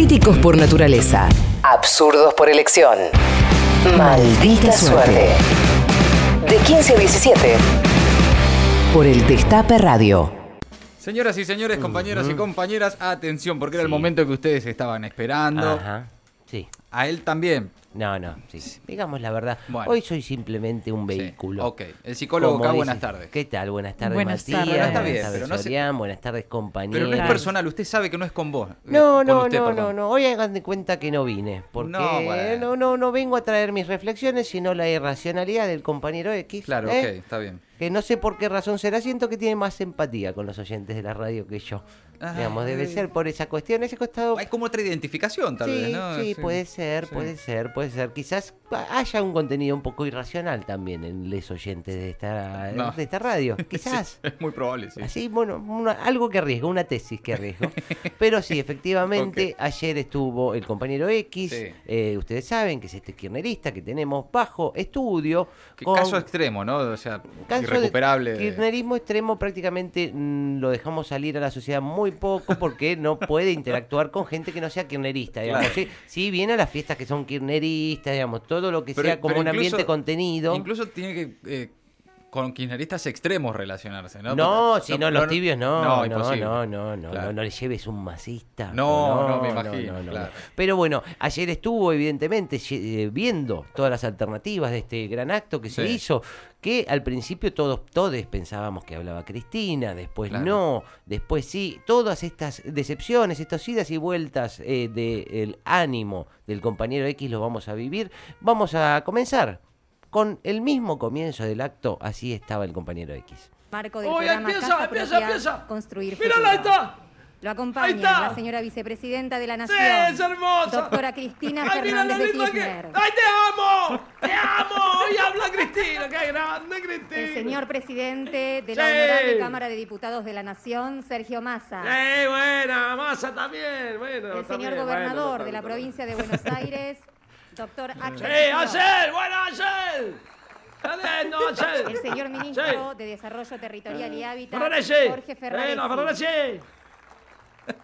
Críticos por naturaleza. Absurdos por elección. Maldita suerte. De 15 a 17. Por el Destape Radio. Señoras y señores, compañeros y compañeras, atención, porque era el momento que ustedes estaban esperando. Ajá. Sí. A él también. No, no, sí. Digamos la verdad. Bueno. Hoy soy simplemente un Sí, vehículo. ok. El psicólogo Como acá, dice- buenas tardes. ¿Qué tal? Buenas tardes, Buenas Matías. tardes. Buenas tardes, pero no se- Sorian, Buenas tardes, compañeros. Pero no es personal, usted sabe que no es con vos. eh, No, no, usted, no, perdón. no, no. Hoy hagan de cuenta que no vine. Porque No, no, bueno. no, no, vengo a traer mis reflexiones, sino la irracionalidad del compañero X. Claro, ¿eh? ok, está bien. Que no sé por qué razón será, siento que tiene más empatía con los oyentes de la radio que yo. Ah, Digamos, debe eh. ser por esa cuestión, ese costado. Hay como otra identificación, tal sí, vez, ¿no? sí, puede ser, sí. puede ser, puede ser. Quizás haya un contenido un poco irracional también en los oyentes de esta, No. de esta radio. Quizás. Sí, es muy probable, sí. Así, bueno, una- algo que arriesgo, una tesis que arriesgo. Pero sí, efectivamente, ayer estuvo el compañero X, Sí. eh, ustedes saben que es este kirchnerista que tenemos bajo estudio. Con caso extremo, ¿no? O sea, caso de irrecuperable. Kirchnerismo extremo prácticamente mm, lo dejamos salir a la sociedad muy poco porque no puede interactuar con gente que no sea kirchnerista. Digamos. Claro. Sí, viene a las fiestas que son kirchneristas, digamos, todo lo que Pero- sea como un incluso- ambiente contenido. Incluso tiene que eh, con kirchneristas extremos relacionarse, ¿no? No, Porque- si no, los tibios no. No, no, imposible. no, no, no, Claro. no le lleves un masista. No, no, me imagino, claro. Pero bueno, ayer estuvo evidentemente eh, viendo todas las alternativas de este gran acto que se hizo, que al principio todos, todos pensábamos que hablaba Cristina, después Claro. no, después sí, todas estas decepciones, estas idas y vueltas eh, del ánimo del compañero X lo vamos a vivir. Vamos a comenzar con el mismo comienzo del acto, así estaba el compañero X. Marco del Uy, programa empieza, Casa empieza, Propia, empieza. Construir ¡Mírala, ahí está! Lo Ahí acompaña está. la señora vicepresidenta de la ¡Sí, Nación, es hermosa! doctora Cristina ¡Ay, mira Fernández de que- Kirchner. ¡Ay, te amo! ¡Te amo! ¡Y habla Cristina! ¡Qué grande, Cristina! El señor presidente de la Sí. Honorable Cámara de Diputados de la Nación, Sergio Massa. ¡Eh, buena! ¡Masa también! Bueno, El señor gobernador bueno, de la provincia de Buenos Aires, doctor Axel ¡Sí, Kicillof. Axel! ¡Buena, Axel! ¡Está lindo, Axel! El señor ministro Sí. de Desarrollo Territorial y Hábitat, ¡Ferraresi! Jorge Ferraresi. ¡Bueno, Ferraresi!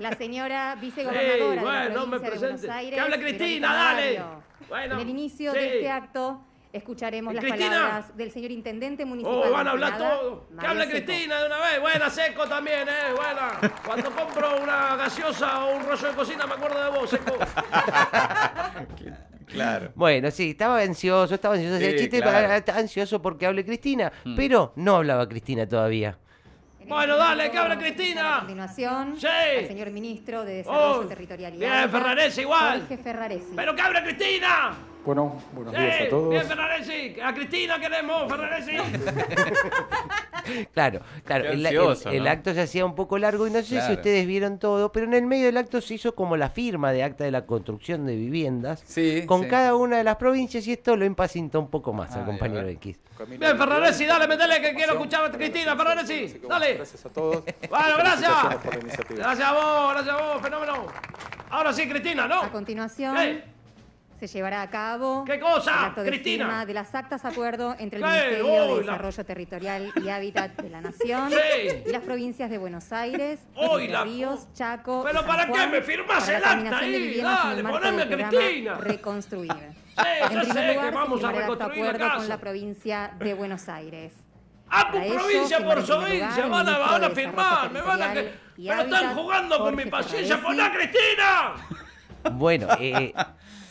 La señora Sí, vicegobernadora de bueno, la no me de Buenos presente. Aires. ¡Que hable Verónica Cristina, dale! Bueno, en el inicio sí. de este acto escucharemos las Cristina. palabras del señor intendente municipal. ¡Oh, van a de hablar Ensenada, todo! ¡Que hable Seco. Cristina de una vez! ¡Buena, Seco también, eh! ¡Buena! Cuando compro una gaseosa o un rollo de cocina me acuerdo de vos, Seco. Claro. Bueno, sí, estaba ansioso, estaba ansioso. Sí, chiste, claro. estaba ansioso porque hable Cristina, Mm. pero no hablaba Cristina todavía. Bueno, dale, que hable vamos a Cristina. A continuación, Sí. al señor ministro de Desarrollo Oh, Territorial y bien, Ferraresi igual. Jorge Ferraresi. ¡Pero que hable Cristina! Bueno, buenos días ¡Sí! a todos. ¡Bien, Ferraresi! ¡A Cristina queremos, Ferraresi! Claro, claro, Qué el, ansioso, el- el ¿no? acto se hacía un poco largo y no sé si ustedes vieron todo, pero en el medio del acto se hizo como la firma de acta de la construcción de viviendas Sí, con sí. cada una de las provincias y esto lo impacientó un poco más Ay, al compañero. X. Bien, Ferraresi, Vidal, dale, metele que quiero escuchar a Cristina, bueno, Dale. Gracias a todos. Bueno, gracias. Gracias a vos, gracias a vos, fenómeno. Ahora sí, Cristina, ¿no? A continuación. Se llevará a cabo ¿Qué cosa, el acto de Cristina? firma de las actas de acuerdo entre el ¿Qué? Ministerio de la- Desarrollo Territorial y Hábitat de la Nación Sí. y las provincias de Buenos Aires, Entre la- Ríos, Chaco. ¿Pero y San para qué me firmás el acta ahí? Dale, poneme a Cristina. Reconstruir. Sí, en primer sé que lugar, vamos se a el acto reconstruir acuerdo con la provincia de Buenos Aires. Ah, por provincia, por provincia, van a, van a firmar, me van a Pero están jugando con mi paciencia, poná Cristina. Bueno, eh,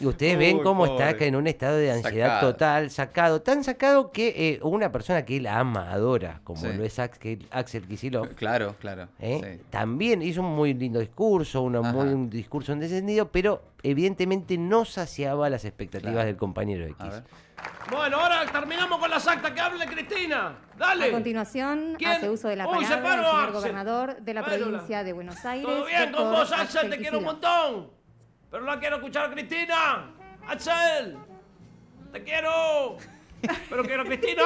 ustedes ven cómo pobre. está acá en un estado de ansiedad Sacado. total, sacado, tan sacado que eh, una persona que él ama, adora, como Sí. lo es Axel, Axel Kicillof, Claro, claro. ¿eh? sí. También hizo un muy lindo discurso, una muy, un discurso en descendido, pero evidentemente no saciaba las expectativas Claro. del compañero X. Bueno, ahora terminamos con las actas, que hable Cristina. Dale. A continuación, ¿Quién? hace uso de la Uy, se palabra el paró señor Axel. gobernador de la provincia de Buenos Aires. Todo bien con vos, Axel, Axel te quiero un montón. Pero la quiero escuchar a Cristina. Axel, te quiero. Pero quiero a Cristina.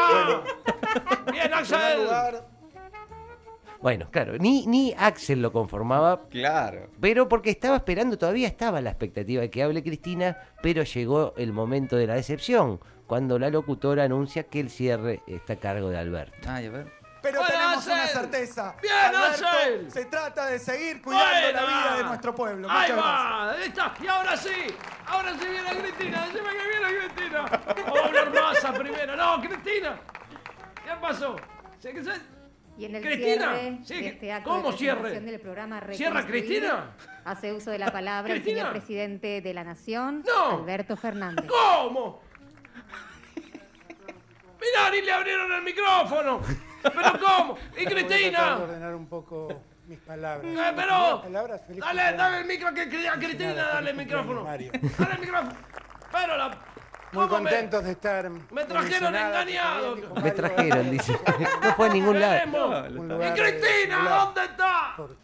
Bien, Axel. Bueno, claro, ni, ni Axel lo conformaba, Claro. pero porque estaba esperando, todavía estaba la expectativa de que hable Cristina, pero llegó el momento de la decepción, cuando la locutora anuncia que el cierre está a cargo de Alberto. Ay, a ver. Pero tenemos una certeza. Bien, Alberto, Axel. se trata de seguir cuidando la vida de nuestro pueblo. Ahí Muchas gracias. va, ahí está. Y ahora sí, ahora sí viene Cristina. Decime que viene Cristina. Vamos a hablar masa primero. No, Cristina. ¿Qué pasó? ¿Se- que se- Y en el Cristina, cierre sí, de que- este acto ¿cómo de cierre? presentación del programa ¿Cierra Cristina? Hace uso de la palabra el señor presidente de la Nación, No. Alberto Fernández. ¿Cómo? Mirá, ni le abrieron el micrófono. ¿Pero cómo? ¿Y Voy a Cristina? ordenar un poco mis palabras. Eh, pero, palabras, feliz dale, cumpleaños. dale el micro que, que- a Cristina, nada, dale el micrófono. cumpleaños, Dale el micrófono. Pero la... Muy ¿cómo me- contentos de estar. Me trajeron engañado. Me Mario, trajeron, dice. No fue a ningún lado. Un ¿Y Cristina, dónde está? por-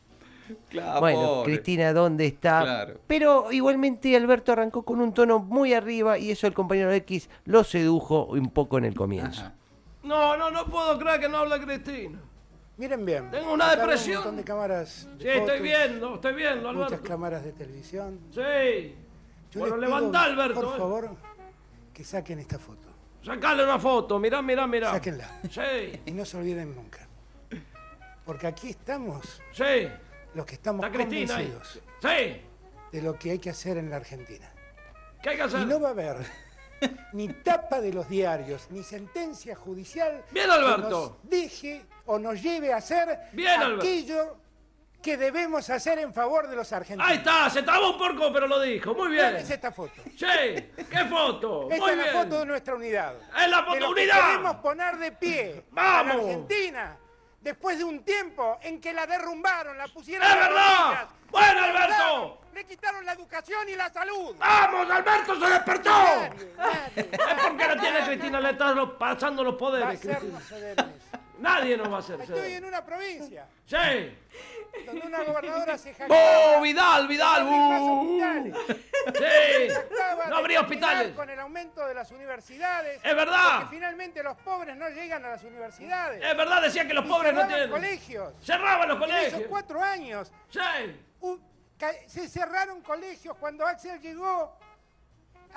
Claro, Bueno, pobre. Cristina, ¿dónde está? Claro. Pero igualmente Alberto arrancó con un tono muy arriba y eso el compañero X lo sedujo un poco en el comienzo. Ajá. No, no, no puedo creer que no habla Cristina. Miren bien. Tengo una depresión. Un montón de cámaras. de Sí, estoy viendo, estoy viendo, Muchas Alberto. cámaras de televisión. Sí. Yo Bueno, levantá, Alberto. Por eh. favor, que saquen esta foto. Sacale una foto, mirá, mirá, mirá. Sáquenla. Sí, Y no se olviden nunca. Porque aquí estamos sí. los que estamos Está convencidos Sí. de lo que hay que hacer en la Argentina. ¿Qué hay que hacer? Y no va a haber ni tapa de los diarios, ni sentencia judicial Bien, Alberto. que nos deje o nos lleve a hacer Bien, Alberto. aquello que debemos hacer en favor de los argentinos. Ahí está, se trabó un porco, pero lo dijo. Muy bien. ¿Cuál es esta foto? Sí, ¿qué foto? Esta Muy es la bien. foto de nuestra unidad. Es la de foto que unidad. queremos poner de pie ¡Vamos! a la Argentina después de un tiempo en que la derrumbaron, la pusieron ¡Es verdad! ¡Bueno, Alberto! Le quitaron la educación y la salud. ¡Vamos, Alberto se despertó! Nadie, nadie, Es porque la tiene Cristina, le están los- pasando los va a poderes. En. Nadie nos va a hacer. Estoy ceder. en una provincia Sí. donde una gobernadora se ¡Oh, jactaba Vidal, Vidal! más ¡Uh! hospitales. Sí. No habría hospitales. Con el aumento de las universidades. Es verdad. Porque finalmente los pobres no llegan a las universidades. Es verdad, decía que los Y pobres no tienen. colegios. Cerraban los En esos colegios. cuatro años Sí. se cerraron colegios. Cuando Axel llegó,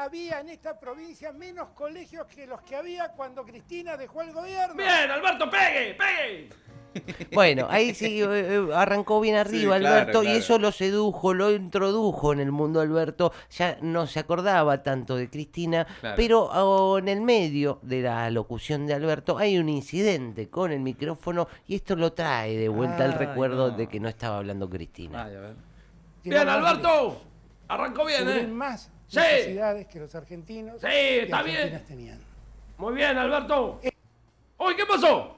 había en esta provincia menos colegios que los que había cuando Cristina dejó el gobierno. Bien, Alberto, pegue, pegue. Bueno, ahí sí eh, eh, arrancó bien arriba Sí, claro, Alberto y eso lo sedujo, lo introdujo en el mundo Alberto. Ya no se acordaba tanto de Cristina, Claro. pero oh, en el medio de la locución de Alberto hay un incidente con el micrófono y esto lo trae de vuelta al recuerdo no. de que no estaba hablando Cristina. Ay, a ver. Bien, Alberto. Arrancó bien, ¿eh? más Sí. necesidades que los argentinos Sí, y está bien. tenían. Muy bien, Alberto. Uy, ¿qué pasó?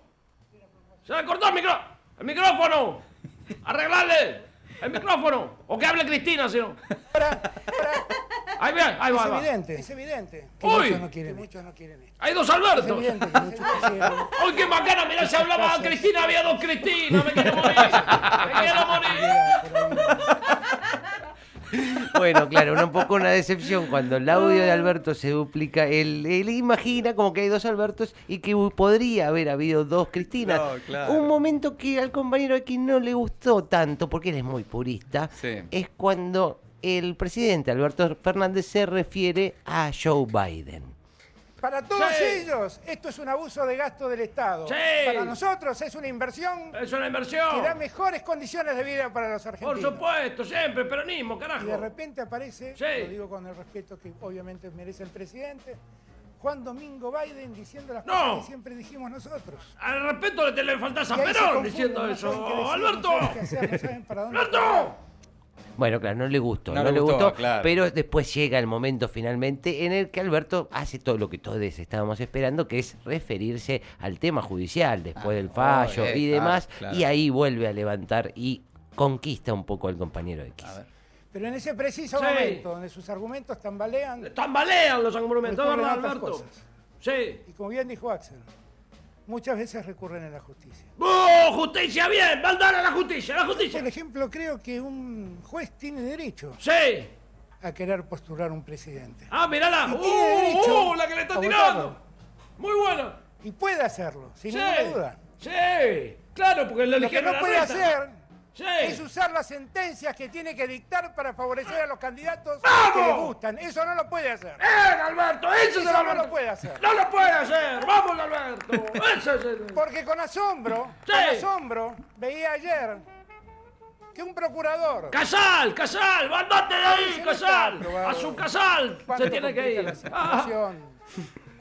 Se le cortó el, micro... el micrófono. Arreglale el micrófono. O que hable Cristina, si no. Ahí va, ahí va, Es ahí va. evidente, es evidente que Uy. muchos no quieren, muchos no quieren esto. Hay dos Es Albertos. evidente que muchos quisieran. ¡Uy, qué bacana! Mirá, se hablaba Cristina, había dos Cristina. Me quiero morir. Me quiero morir. Bueno, claro, un poco una decepción cuando el audio de Alberto se duplica. Él, él imagina como que hay dos Albertos y que podría haber habido dos Cristinas. No, claro. Un momento que al compañero aquí no le gustó tanto, porque él es muy purista, Sí. es cuando el presidente Alberto Fernández se refiere a Joe Biden. Para todos Sí. ellos, esto es un abuso de gasto del Estado. Sí. Para nosotros es una inversión Es una que da inversión. mejores condiciones de vida para los Por argentinos. supuesto, siempre, peronismo, Y de carajo. repente aparece, Sí. lo digo con el respeto que obviamente merece el presidente, Juan Domingo Biden diciendo las No. cosas que siempre dijimos nosotros. Al respeto le, faltás a Perón diciendo eso. ¡Alberto! No saben qué hacer, no saben para dónde ¡Alberto! Bueno, claro, no le gustó, no, No le gustó, gustó, claro. pero después llega el momento finalmente en el que Alberto hace todo lo que todos estábamos esperando, que es referirse al tema judicial después Ah, del fallo y demás, claro. y ahí vuelve a levantar y conquista un poco al compañero X. A ver. Pero en ese preciso Sí. momento, donde sus argumentos tambalean, Tambalean los argumentos, ¿verdad, a otras Alberto? cosas. Sí. y como bien dijo Axel, muchas veces recurren a la justicia. ¡Oh, justicia! ¡Bien! ¡Mandar a la justicia! ¡La Por justicia! ejemplo, creo que un juez tiene derecho Sí. a querer postular un presidente. Ah, mirala. ¡Uh, uh, la que le está tirando! votarlo. Muy buena. Y puede hacerlo, sin Sí. ninguna duda. Sí. Claro, porque lo Lo que no puede hacer Sí. es usar las sentencias que tiene que dictar para favorecer a los candidatos ¡Vamos! que le gustan. Eso no lo puede hacer. ¡Bien, Alberto! ¡Ese es el Eso no lo puede hacer. ¡No lo puede hacer! ¡Vamos, Alberto! ¡Ese es el... Porque con asombro, Sí. con asombro, veía ayer que un procurador... ¡Casal! ¡Casal! ¡Andate de ahí, se Casal! ¡A su Casal! ¿Cuánto Se tiene que ir.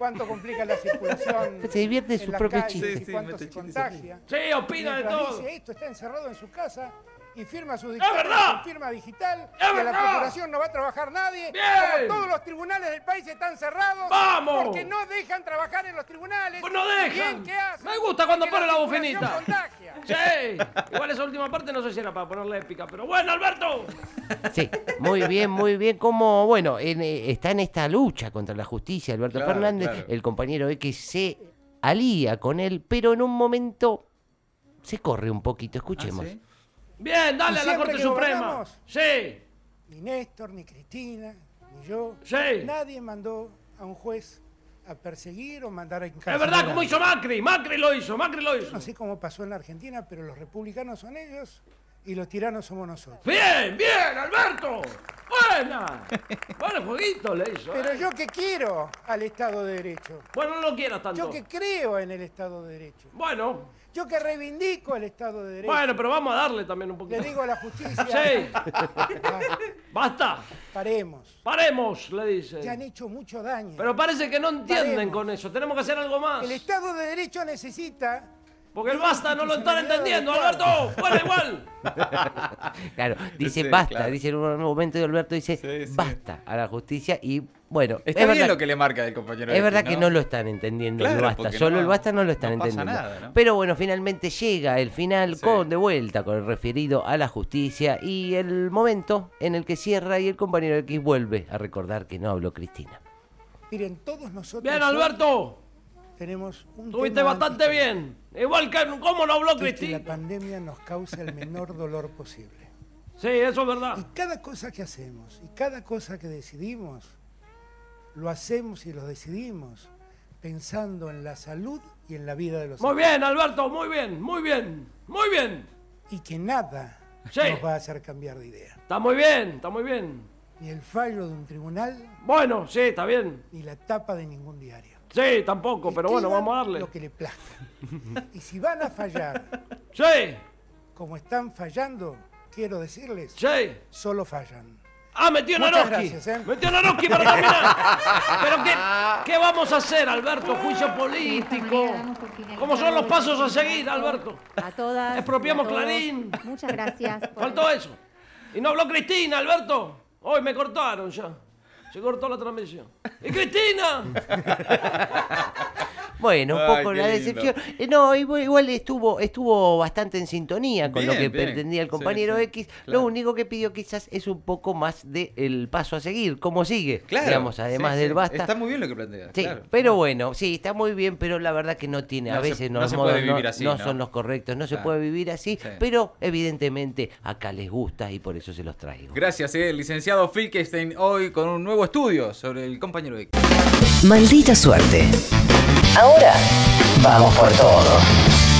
¿Cuánto complica la circulación? Se divierte en sus propios chistes. y Sí, cuánto se contagia. sí, opina de todo. dice esto, está encerrado en su casa y firma su dictamen con firma digital. ¡Es a la procuración no va a trabajar nadie. ¡Bien! Como todos los tribunales del país están cerrados. ¡Vamos! Porque no dejan trabajar en los tribunales. Pues no dejan. Bien, ¿qué hacen? Me gusta cuando pone la circulación bufinita. contagia. Sí. Igual esa última parte no sé si era para ponerle épica, pero bueno, Alberto. Sí, muy bien, muy bien. Como, bueno, en, eh, está en esta lucha contra la justicia, Alberto Claro, Fernández, claro. el compañero X se alía con él, pero en un momento se corre un poquito. Escuchemos. ¿Ah, sí? Bien, dale ¿Y a la Corte que Suprema. Sí. Ni Néstor, ni Cristina, ni yo. Sí. Nadie mandó a un juez a perseguir o mandar a Es encarcelar. verdad, a como hizo Macri. Macri lo hizo, Macri lo hizo. No sé cómo pasó en la Argentina, pero los republicanos son ellos y los tiranos somos nosotros. Bien, bien, Alberto. Buena. Buen jueguito le hizo. Pero ¿eh? yo que quiero al Estado de Derecho. Bueno, no lo quieras tanto. Yo que creo en el Estado de Derecho. Bueno, Yo que reivindico el Estado de Derecho. bueno, pero vamos a darle también un Le poquito. digo a la justicia. Sí. "Ah, Basta. paremos. Paremos, le dice. Ya han hecho mucho daño. Pero parece que no entienden Paremos. con eso. Tenemos que hacer algo más. El Estado de Derecho necesita. Porque el basta no lo están entendiendo, Alberto. Bueno, igual. Claro, dice Sí, basta, claro. dice en un momento de Alberto, dice Sí, sí. basta a la justicia y bueno, Está es bien verdad, lo que le marca el compañero. es verdad que no lo están entendiendo el basta, solo no- el basta no lo están no pasa entendiendo. nada, ¿no? Pero bueno, finalmente llega el final Sí. con de vuelta con el referido a la justicia y el momento en el que cierra y el compañero X vuelve a recordar que no habló Cristina. Miren, todos nosotros. Bien, Alberto. Tenemos un. Estuviste tema bastante antes bien. Igual que cómo no habló es que la Cristina. pandemia nos causa el menor dolor posible. Sí, eso es Y verdad. cada cosa que hacemos y cada cosa que decidimos, lo hacemos y lo decidimos pensando en la salud y en la vida de los Muy bien, Alberto, muy bien, muy bien, muy bien. Y que nada Sí. nos va a hacer cambiar de idea. Está muy bien, está muy bien. Ni el fallo de un tribunal, Bueno, sí, está bien. ni la tapa de ningún diario. Sí, tampoco, pero bueno, vamos a darle. Lo que le plazca. y si van a fallar Sí, como están fallando, quiero decirles, sí. solo fallan. Ah, metió Muchas Naroski. gracias, ¿eh? Metió Naroski para terminar. Pero ¿qué, ¿qué vamos a hacer, Alberto? Juicio político. ¿Cómo son los pasos a seguir, Alberto? A todas. Expropiamos a Clarín. Muchas gracias. por- Faltó eso. Y no habló Cristina, Alberto. Hoy me cortaron ya. Se cortó la transmisión. ¡Y Cristina! Bueno, un Ay, poco la decepción. Eh, No, igual, igual estuvo, estuvo bastante en sintonía con lo que bien. pretendía el Sí, compañero sí, X. Lo único que pidió quizás es un poco más del paso a seguir, cómo sigue, Claro. digamos, además sí, del sí. basta. Está muy bien lo que plantea. Sí, claro. pero bueno, sí, está muy bien, pero la verdad que no tiene, a No se- veces no los se modos puede no, vivir así, no ¿no? son los correctos, no se puede vivir así, Sí. pero evidentemente acá les gusta y por eso se los traigo. Gracias, eh, licenciado Filkestein, hoy con un nuevo estudio sobre el compañero X. Maldita suerte. Ahora vamos por todo.